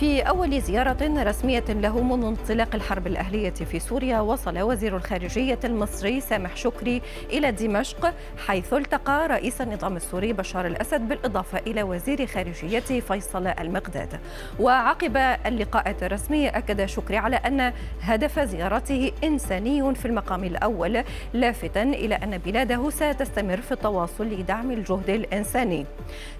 في أول زيارة رسمية له منذ انطلاق الحرب الأهلية في سوريا وصل وزير الخارجية المصري سامح شكري إلى دمشق حيث التقى رئيس النظام السوري بشار الأسد بالإضافة إلى وزير خارجيته فيصل المقداد. وعقب اللقاءات الرسمية أكد شكري على أن هدف زيارته إنساني في المقام الأول لافتا إلى أن بلاده ستستمر في التواصل لدعم الجهد الإنساني.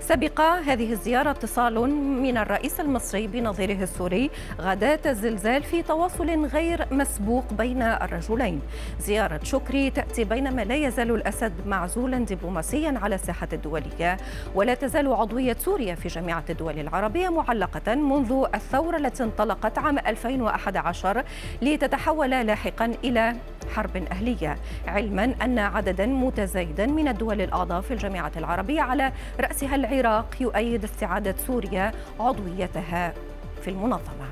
سبق هذه الزيارة اتصال من الرئيس المصري بنظيره السوري غداة الزلزال في تواصل غير مسبوق بين الرجلين. زيارة شكري تأتي بينما لا يزال الأسد معزولا دبلوماسيا على الساحة الدولية ولا تزال عضوية سوريا في جامعة الدول العربية معلقة منذ الثورة التي انطلقت عام 2011 لتتحول لاحقا إلى حرب أهلية. علما أن عددا متزايدا من الدول الأعضاء في الجامعة العربية على رأسها العراق يؤيد استعادة سوريا عضويتها. في المنظمة.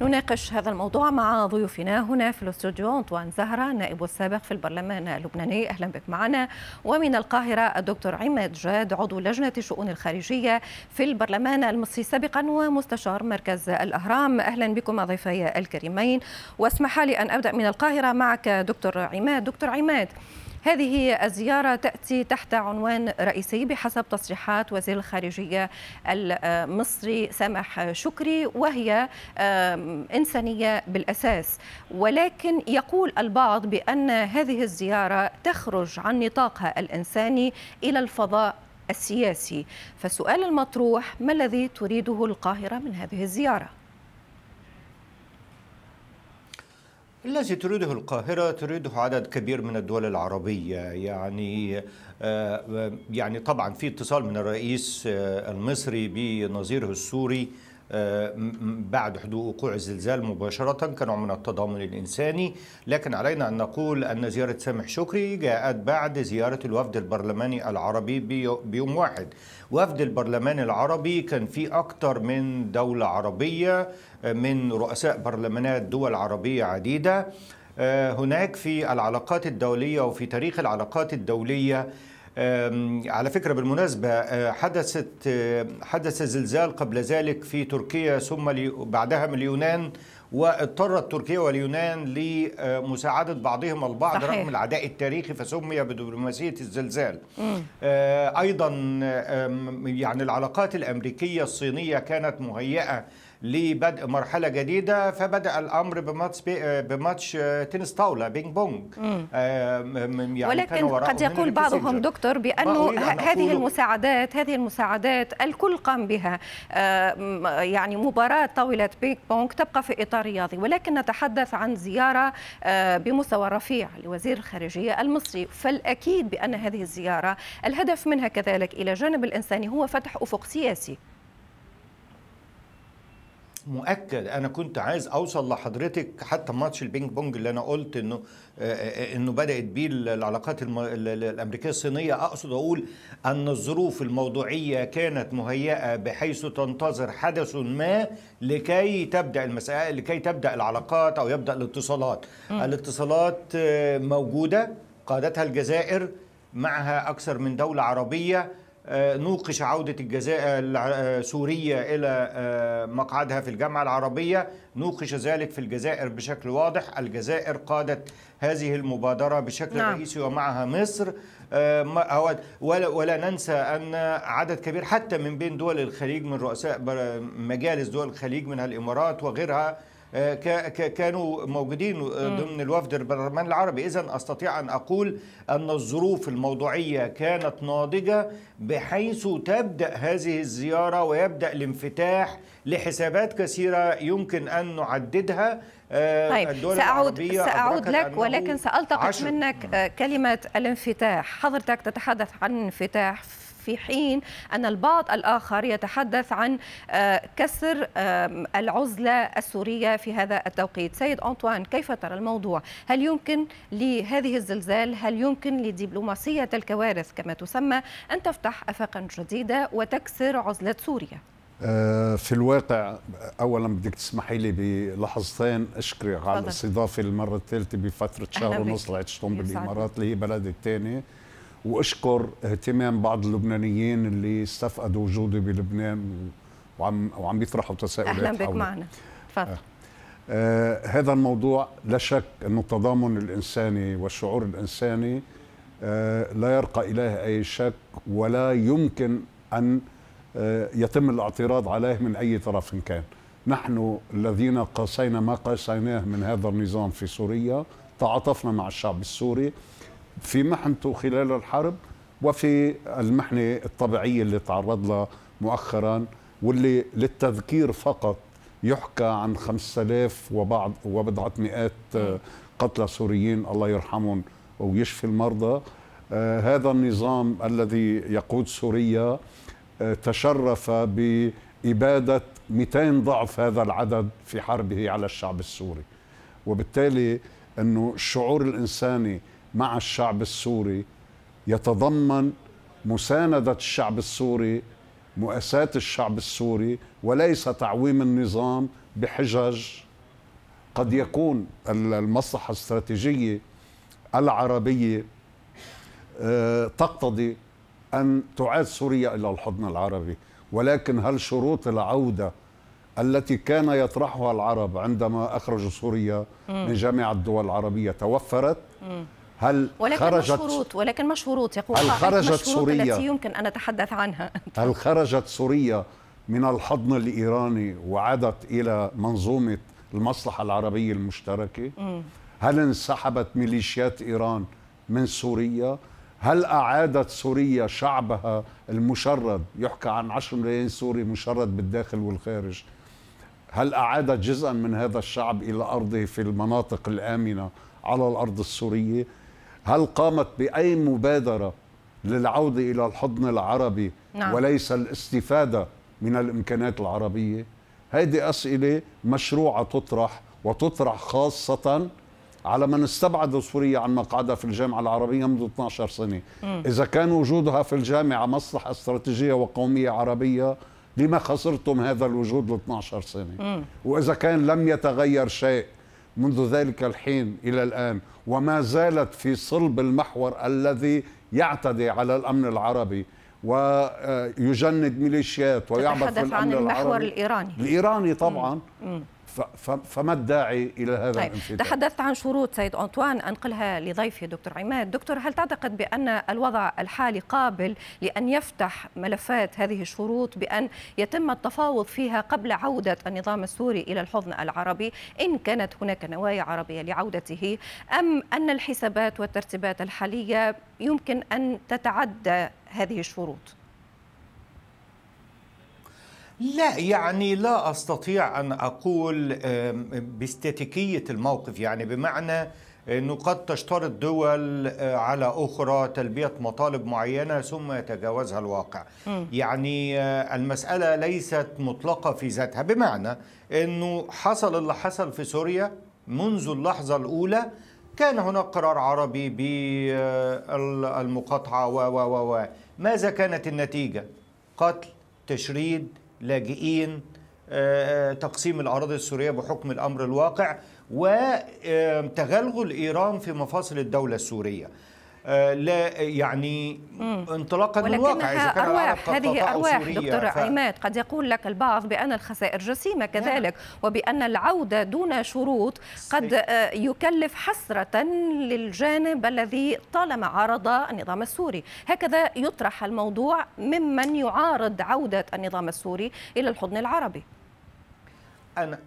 نناقش هذا الموضوع مع ضيوفنا هنا في الاستوديو أنطوان زهرة نائب السابق في البرلمان اللبناني. أهلا بك معنا. ومن القاهرة الدكتور عماد جاد عضو لجنة الشؤون الخارجية في البرلمان المصري سابقا ومستشار مركز الأهرام. أهلا بكم ضيفي الكريمين. واسمح لي أن أبدأ من القاهرة معك دكتور عماد. دكتور عماد هذه الزيارة تأتي تحت عنوان رئيسي بحسب تصريحات وزير الخارجية المصري سامح شكري وهي إنسانية بالأساس ولكن يقول البعض بأن هذه الزيارة تخرج عن نطاقها الإنساني إلى الفضاء السياسي فالسؤال المطروح ما الذي تريده القاهرة من هذه الزيارة؟ الذي تريده القاهرة تريده عدد كبير من الدول العربية. يعني آه، يعني طبعا في اتصال من الرئيس آه، المصري بنظيره السوري بعد حدوث وقوع الزلزال مباشرة كنوع من التضامن الإنساني. لكن علينا أن نقول أن زيارة سامح شكري جاءت بعد زيارة الوفد البرلماني العربي بيوم واحد. وفد البرلمان العربي كان في أكثر من دولة عربية من رؤساء برلمانات دول عربية عديدة. آه، هناك في العلاقات الدولية وفي تاريخ العلاقات الدولية على فكرة بالمناسبة آه، حدثت آه، حدث زلزال قبل ذلك في تركيا ثم بعدها من اليونان واضطرت تركيا واليونان لمساعدة بعضهم البعض صحيح. رغم العداء التاريخي فسمي بدبلوماسية الزلزال أيضا يعني العلاقات الأمريكية الصينية كانت مهيئة لبدء مرحلة جديدة فبدأ الأمر بماتش بماتش تنس طاولة بينج بونج. آه، يعني ولكن قد يقول بعضهم دكتور بأنه هذه المساعدات هذه المساعدات الكل قام بها. آه، يعني مباراة طاولة بينج بونج تبقى في إطار رياضي. ولكن نتحدث عن زيارة آه، بمستوى رفيع لوزير الخارجية المصري. فالأكيد بأن هذه الزيارة الهدف منها كذلك إلى جانب الإنساني هو فتح أفق سياسي. مؤكد. أنا كنت عايز أوصل لحضرتك حتى ماتش البينج بونج اللي أنا قلت إنه آه، آه، إنه بدأت بيه العلاقات الأمريكية الصينية. أقصد أقول أن الظروف الموضوعية كانت مهيئة بحيث تنتظر حدث ما لكي تبدأ المسائل لكي تبدأ العلاقات أو يبدأ الاتصالات. م. الاتصالات آه، موجودة قادتها الجزائر معها أكثر من دولة عربية. آه، نوقش عودة الجزائر سوريا إلى آه، مقعدها في الجامعة العربية. نوقش ذلك في الجزائر بشكل واضح. الجزائر قادت هذه المبادرة بشكل نعم. رئيسي ومعها مصر. آه، ولا, ولا ننسى أن عدد كبير حتى من بين دول الخليج من رؤساء مجالس دول الخليج منها الإمارات وغيرها آه، كانوا موجودين ضمن الوفد البرلمان العربي. إذا أستطيع أن أقول أن الظروف الموضوعية كانت ناضجة بحيث تبدأ هذه الزيارة ويبدأ الانفتاح لحسابات كثيرة يمكن أن نعددها. آه، طيب الدول سأعود, سأعود لك ولكن سألتقط منك آه، كلمة الانفتاح. حضرتك تتحدث عن انفتاح في حين أن البعض الآخر يتحدث عن آه، كسر العزلة السورية في هذا التوقيت. سيد أنطوان كيف ترى الموضوع؟ هل يمكن لهذه الزلزال؟ هل يمكن لدبلوماسية الكوارث؟ كما تسمى أن تفتح أفاقا جديدة وتكسر عزلة سوريا. آه، في الواقع اولا بدك تسمحي لي بلحظتين. أشكرك على الاستضافة المرة الثالثة بفترة شهر ونص لعشتهم بالإمارات اللي هي بلدي الثاني وأشكر اهتمام بعض اللبنانيين اللي استفقدوا وجودي بلبنان وعم وعم بيطرحوا تساؤلات أهلا بك معنا. تفضل. آه. آه هذا الموضوع لا شك انه التضامن الإنساني والشعور الإنساني آه لا يرقى إليه أي شك ولا يمكن أن آه يتم الاعتراض عليه من أي طرف كان. نحن الذين قاسينا ما قاسيناه من هذا النظام في سوريا تعاطفنا مع الشعب السوري في محنته خلال الحرب وفي المحنة الطبيعية اللي تعرض لها مؤخرا واللي للتذكير فقط يحكى عن 5000 وبعض وبضعة مئات قتلى سوريين الله يرحمهم ويشفي المرضى. آه هذا النظام الذي يقود سوريا آه تشرف بإبادة 200 ضعف هذا العدد في حربه على الشعب السوري. وبالتالي أنه الشعور الإنساني مع الشعب السوري يتضمن مساندة الشعب السوري مؤاساة الشعب السوري وليس تعويم النظام بحجج قد يكون المصلحة الاستراتيجية العربية آه، تقتضي أن تعاد سوريا إلى الحضن العربي. ولكن هل شروط العودة التي كان يطرحها العرب عندما أخرجوا سوريا من جامعة الدول العربية توفرت؟ هل ولكن خرجت شروط ولكن ما شروط يقول هل خرجت سوريا التي يمكن أن نتحدث عنها. هل خرجت سوريا من الحضن الإيراني وعادت إلى منظومة المصلحة العربية المشتركة؟ م. هل انسحبت ميليشيات إيران من سوريا؟ هل أعادت سوريا شعبها المشرد؟ يحكى عن 10 ملايين سوري مشرد بالداخل والخارج. هل أعادت جزءا من هذا الشعب إلى أرضه في المناطق الآمنة على الأرض السورية؟ هل قامت بأي مبادرة للعودة إلى الحضن العربي نعم. وليس الاستفادة من الإمكانات العربية هذه أسئلة مشروعة تطرح وتطرح خاصة على من استبعد سوريا عن مقعدها في الجامعة العربية منذ 12 سنة م. إذا كان وجودها في الجامعة مصلحة استراتيجية وقومية عربية لما خسرتم هذا الوجود ل 12 سنة م. وإذا كان لم يتغير شيء منذ ذلك الحين إلى الآن وما زالت في صلب المحور الذي يعتدي على الأمن العربي ويجند ميليشيات ويعبث في الأمن عن المحور العربي. الإيراني. الإيراني طبعا. مم. فما الداعي إلى هذا طيب. الانفتاح؟ تحدثت عن شروط سيد أنطوان أنقلها لضيفي دكتور عماد، دكتور هل تعتقد بأن الوضع الحالي قابل لأن يفتح ملفات هذه الشروط بأن يتم التفاوض فيها قبل عودة النظام السوري إلى الحضن العربي إن كانت هناك نوايا عربية لعودته أم أن الحسابات والترتيبات الحالية يمكن أن تتعدى هذه الشروط؟ لا يعني لا أستطيع أن أقول باستاتيكية الموقف يعني بمعنى إنه قد تشترط دول آه، على أخرى تلبية مطالب معينة ثم يتجاوزها الواقع. م. يعني آه، المسألة ليست مطلقة في ذاتها بمعنى إنه حصل اللي حصل في سوريا منذ اللحظة الأولى كان هناك قرار عربي بالمقاطعه و و و ماذا كانت النتيجة؟ قتل تشريد لاجئين آه، تقسيم الأراضي السورية بحكم الأمر الواقع وتغلغل إيران في مفاصل الدولة السورية. آه، لا يعني انطلاقا من الواقع إذا كان أرواح. هذه أرواح دكتور ف... عماد. قد يقول لك البعض بأن الخسائر جسيمة نعم. كذلك وبأن العودة دون شروط قد آه، يكلف حسرة للجانب الذي طالما عارض النظام السوري. هكذا يطرح الموضوع ممن يعارض عودة النظام السوري إلى الحضن العربي. أنا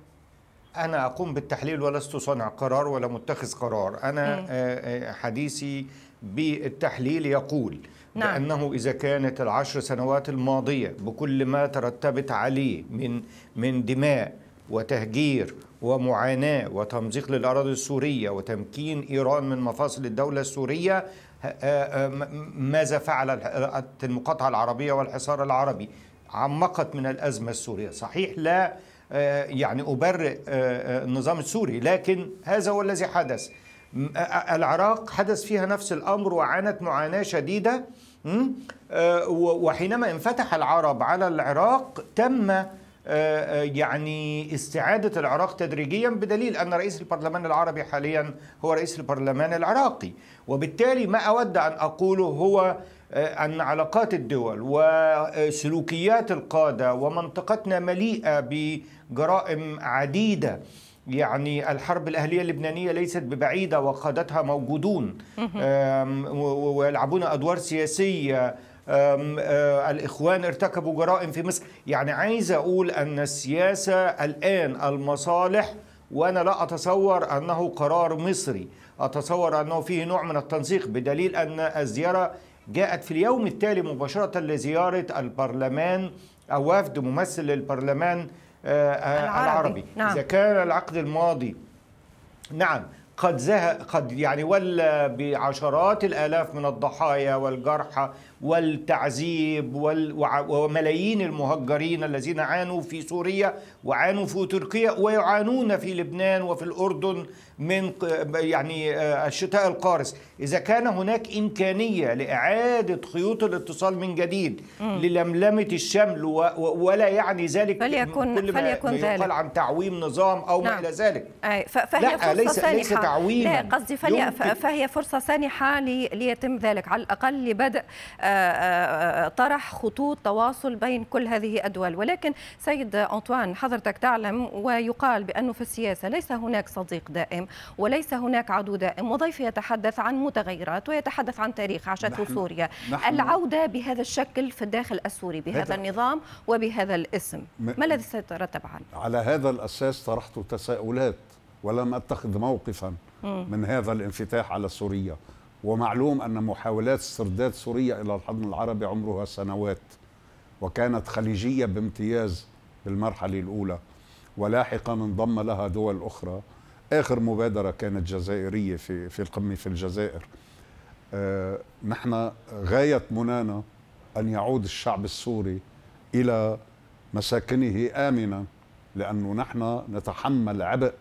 أنا أقوم بالتحليل ولست صانع قرار ولا متخذ قرار. أنا آه، حديثي بالتحليل يقول نعم. بأنه إذا كانت العشر سنوات الماضية بكل ما ترتبت عليه من من دماء وتهجير ومعاناة وتمزيق للأراضي السورية وتمكين إيران من مفاصل الدولة السورية ماذا فعلت المقاطعة العربية والحصار العربي؟ عمقت من الأزمة السورية. صحيح لا يعني أبرئ النظام السوري لكن هذا هو الذي حدث. العراق حدث فيها نفس الأمر وعانت معاناة شديدة آه، وحينما انفتح العرب على العراق تم يعني استعادة العراق تدريجيا بدليل أن رئيس البرلمان العربي حاليا هو رئيس البرلمان العراقي. وبالتالي ما أود أن أقوله هو أن علاقات الدول وسلوكيات القادة ومنطقتنا مليئة بجرائم عديدة يعني الحرب الأهلية اللبنانية ليست ببعيدة وقادتها موجودون. ويلعبون أدوار سياسية. آه، الإخوان ارتكبوا جرائم في مصر. يعني عايز أقول أن السياسة الآن المصالح وأنا لا أتصور أنه قرار مصري. أتصور أنه فيه نوع من التنسيق بدليل أن الزيارة جاءت في اليوم التالي مباشرة لزيارة البرلمان. أو وفد ممثل للبرلمان العربي, العربي. نعم. إذا كان العقد الماضي نعم قد زهق قد يعني ولى بعشرات الآلاف من الضحايا والجرحى والتعذيب وملايين المهجرين الذين عانوا في سوريا وعانوا في تركيا ويعانون في لبنان وفي الأردن من يعني آه، الشتاء القارس إذا كان هناك إمكانية لإعادة خيوط الاتصال من جديد مم. للملمة الشمل ولا يعني ذلك فليكن كل ما فليكن ذلك عن تعويم نظام أو نعم. ما إلى ذلك أي فهي لا فرصة ليس سانحة. ليس تعويما لا قصدي فهي, فهي فرصة سانحة ليتم ذلك على الأقل لبدء آه، آه، طرح خطوط تواصل بين كل هذه الدول ولكن سيد أنطوان حضرتك تعلم ويقال بأنه في السياسة ليس هناك صديق دائم وليس هناك عدو دائم وضيفي يتحدث عن متغيرات ويتحدث عن تاريخ عاشته سوريا نحن العودة بهذا الشكل في الداخل السوري بهذا النظام وبهذا الاسم. ما الذي سيترتب عنه؟ على هذا الأساس طرحت تساؤلات ولم أتخذ موقفا من هذا الانفتاح على سوريا. ومعلوم أن محاولات استرداد سوريا إلى الحضن العربي عمرها سنوات وكانت خليجية بامتياز بالمرحلة الأولى ولاحقا انضم لها دول أخرى آخر مبادرة كانت جزائرية في في القمة في الجزائر. آه نحن غاية منانا أن يعود الشعب السوري إلى مساكنه آمنا لأنه نحن نتحمل عبء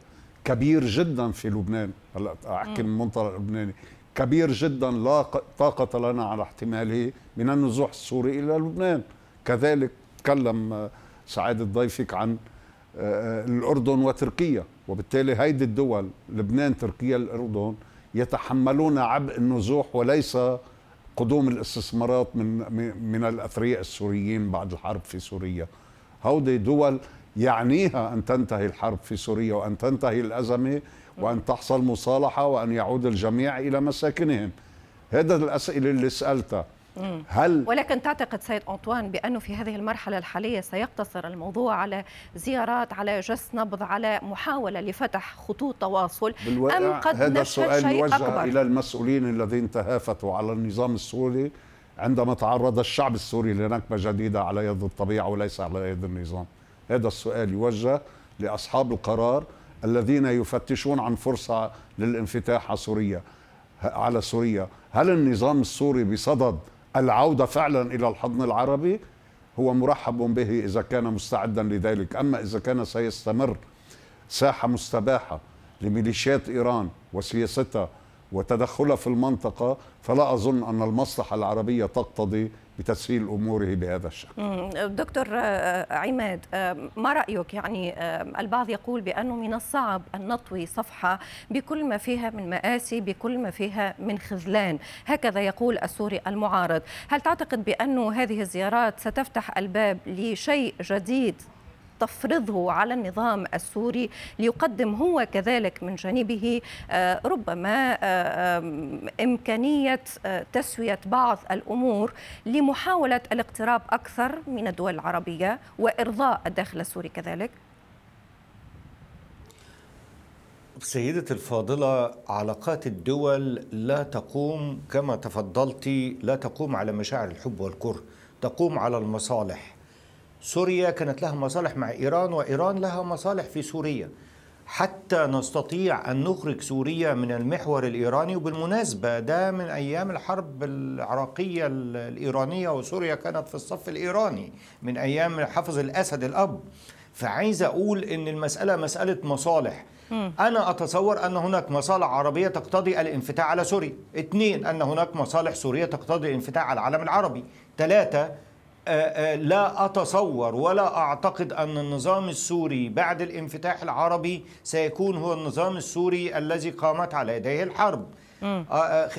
كبير جدا في لبنان. هلأ أحكي من منطلق لبناني. كبير جدا لا طاقة لنا على احتماله من النزوح السوري إلى لبنان. كذلك تكلم سعادة ضيفك عن الأردن وتركيا وبالتالي هيدي الدول لبنان تركيا الأردن يتحملون عبء النزوح وليس قدوم الاستثمارات من من الأثرياء السوريين بعد الحرب في سوريا. هودي دول يعنيها أن تنتهي الحرب في سوريا وأن تنتهي الأزمة وأن تحصل مصالحة وأن يعود الجميع إلى مساكنهم. هذا الأسئلة اللي سألتها. هل ولكن تعتقد سيد أنطوان بأنه في هذه المرحلة الحالية سيقتصر الموضوع على زيارات على جس نبض على محاولة لفتح خطوط تواصل أم قد هذا السؤال شيء يوجه أكبر؟ إلى المسؤولين الذين تهافتوا على النظام السوري عندما تعرض الشعب السوري لنكبة جديدة على يد الطبيعة وليس على يد النظام. هذا السؤال يوجه لأصحاب القرار الذين يفتشون عن فرصة للانفتاح على سوريا. على سوريا. هل النظام السوري بصدد العودة فعلا إلى الحضن العربي هو مرحب به إذا كان مستعدا لذلك. أما إذا كان سيستمر ساحة مستباحة لميليشيات إيران وسياستها وتدخلها في المنطقة فلا أظن أن المصلحة العربية تقتضي بتسهيل أموره بهذا الشكل. دكتور آه، عماد آه، ما رأيك؟ يعني آه، البعض يقول بأنه من الصعب أن نطوي صفحة بكل ما فيها من مآسي بكل ما فيها من خذلان، هكذا يقول السوري المعارض، هل تعتقد بأنه هذه الزيارات ستفتح الباب لشيء جديد؟ تفرضه على النظام السوري ليقدم هو كذلك من جانبه آه، ربما آه، إمكانية آه، تسوية بعض الأمور لمحاولة الاقتراب أكثر من الدول العربية وإرضاء الداخل السوري كذلك؟ سيدة الفاضلة علاقات الدول لا تقوم كما تفضلتي لا تقوم على مشاعر الحب والكره تقوم على المصالح سوريا كانت لها مصالح مع إيران وإيران لها مصالح في سوريا. حتى نستطيع أن نخرج سوريا من المحور الإيراني وبالمناسبة ده من أيام الحرب العراقية الإيرانية وسوريا كانت في الصف الإيراني من أيام حافظ الأسد الأب. فعايز أقول إن المسألة مسألة مصالح. أنا أتصور أن هناك مصالح عربية تقتضي الانفتاح على سوريا. اثنين أن هناك مصالح سورية تقتضي الانفتاح على العالم العربي. ثلاثة لا أتصور ولا أعتقد أن النظام السوري بعد الانفتاح العربي سيكون هو النظام السوري الذي قامت على يديه الحرب.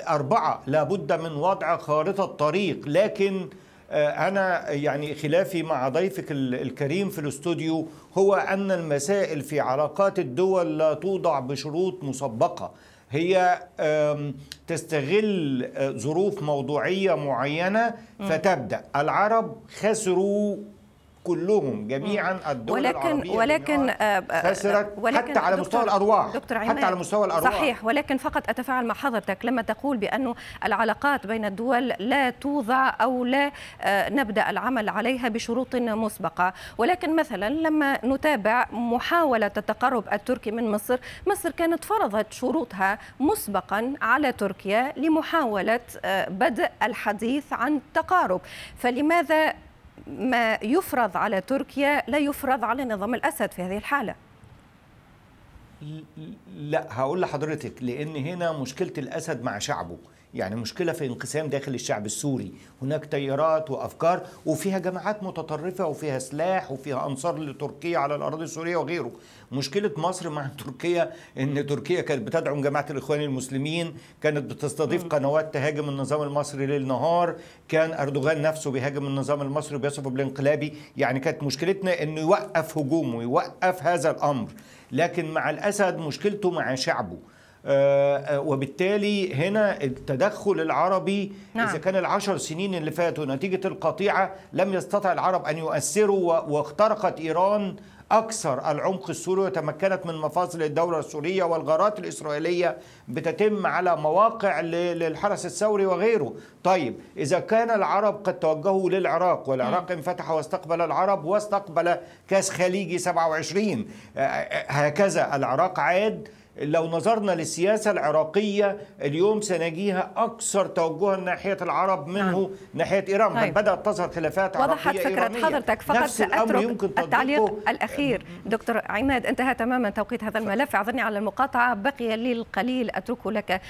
أربعة لابد من وضع خارطة طريق لكن أنا يعني خلافي مع ضيفك الكريم في الاستوديو هو أن المسائل في علاقات الدول لا توضع بشروط مسبقة. هي تستغل ظروف موضوعية معينة فتبدأ. العرب خسروا كلهم جميعا الدول ولكن ولكن خسرت ولكن حتى على مستوى الأرواح دكتور حتى على مستوى الأرواح. صحيح ولكن فقط أتفاعل مع حضرتك لما تقول بانه العلاقات بين الدول لا توضع أو لا نبدأ العمل عليها بشروط مسبقة. ولكن مثلا لما نتابع محاولة التقرب التركي من مصر مصر كانت فرضت شروطها مسبقا على تركيا لمحاولة بدء الحديث عن تقارب فلماذا ما يفرض على تركيا لا يفرض على نظام الأسد في هذه الحالة. لا هقول لحضرتك لأن هنا مشكلة الأسد مع شعبه. يعني مشكلة في انقسام داخل الشعب السوري. هناك تيارات وأفكار وفيها جماعات متطرفة وفيها سلاح وفيها أنصار لتركيا على الأراضي السورية وغيره. مشكلة مصر مع تركيا أن تركيا كانت بتدعم جماعة الإخوان المسلمين كانت بتستضيف قنوات تهاجم النظام المصري ليل نهار كان أردوغان نفسه بيهاجم النظام المصري وبيصفه بالانقلابي. يعني كانت مشكلتنا أنه يوقف هجومه يوقف هذا الأمر. لكن مع الأسد مشكلته مع شعبه. وبالتالي هنا التدخل العربي نعم. إذا كان العشر سنين اللي فاتوا نتيجة القطيعة لم يستطع العرب أن يؤثروا واخترقت إيران أكثر العمق السوري وتمكنت من مفاصل الدولة السورية والغارات الإسرائيلية بتتم على مواقع للحرس الثوري وغيره طيب إذا كان العرب قد توجهوا للعراق والعراق انفتح واستقبل العرب واستقبل كاس خليجي 27 هكذا العراق عاد لو نظرنا للسياسة العراقية اليوم سنجيها أكثر توجها ناحية العرب منه نعم. ناحية إيران. طيب. بدأت تظهر خلافات وضحت عربية فكرة إيرانية. حضرتك فقط نفس الأمر يمكن التعليق الأخير. دكتور عماد انتهى تماما توقيت هذا الملف. أعذرني على المقاطعة. بقي لي القليل. أتركه لك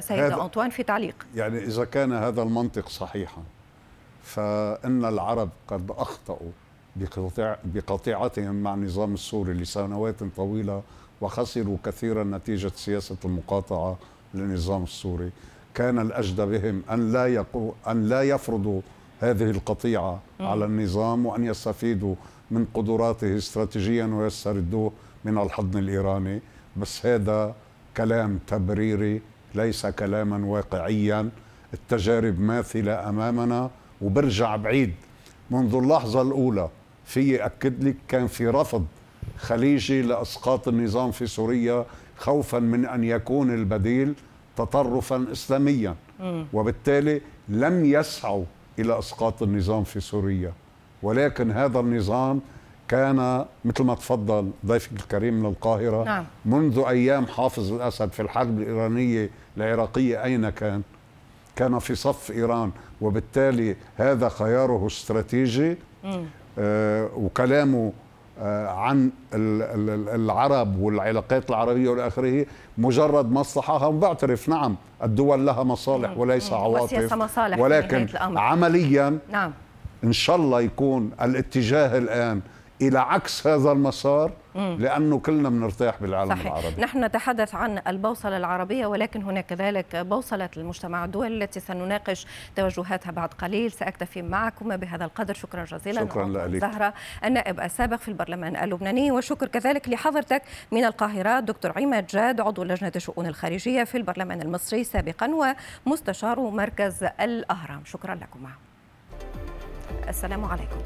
سيد أنطوان في تعليق. يعني إذا كان هذا المنطق صحيحا فإن العرب قد أخطأوا بقطيع بقطيعتهم مع النظام السوري لسنوات طويلة. وخسروا كثيرا نتيجة سياسة المقاطعة للنظام السوري. كان الأجدى بهم أن لا, يقو أن لا يفرضوا هذه القطيعة م. على النظام وأن يستفيدوا من قدراته استراتيجيا ويستردوه من الحضن الإيراني. بس هذا كلام تبريري ليس كلاما واقعيا. التجارب ماثلة أمامنا وبرجع بعيد. منذ اللحظة الأولى في أكد لك كان في رفض خليجي لأسقاط النظام في سوريا خوفا من أن يكون البديل تطرفا اسلاميا. وبالتالي لم يسعوا إلى أسقاط النظام في سوريا. ولكن هذا النظام كان مثل ما تفضل ضيفك الكريم من القاهرة نعم. منذ أيام حافظ الأسد في الحرب الإيرانية العراقية أين كان؟ كان في صف إيران. وبالتالي هذا خياره استراتيجي. آه وكلامه عن العرب والعلاقات العربية والآخره مجرد مصلحة بعترف نعم الدول لها مصالح وليس عواطف مصالح ولكن عمليا نعم. إن شاء الله يكون الاتجاه الآن إلى عكس هذا المسار لأنه كلنا بنرتاح بالعالم صحيح. العربي. نحن نتحدث عن البوصلة العربية ولكن هناك كذلك بوصلة المجتمع الدولي التي سنناقش توجهاتها بعد قليل. سأكتفي معكم بهذا القدر. شكرا جزيلا. شكرا لك. زهرة النائب السابق في البرلمان اللبناني. وشكر كذلك لحضرتك من القاهرة دكتور عماد جاد عضو لجنة الشؤون الخارجية في البرلمان المصري سابقا ومستشار مركز الأهرام. شكرا لكم السلام عليكم.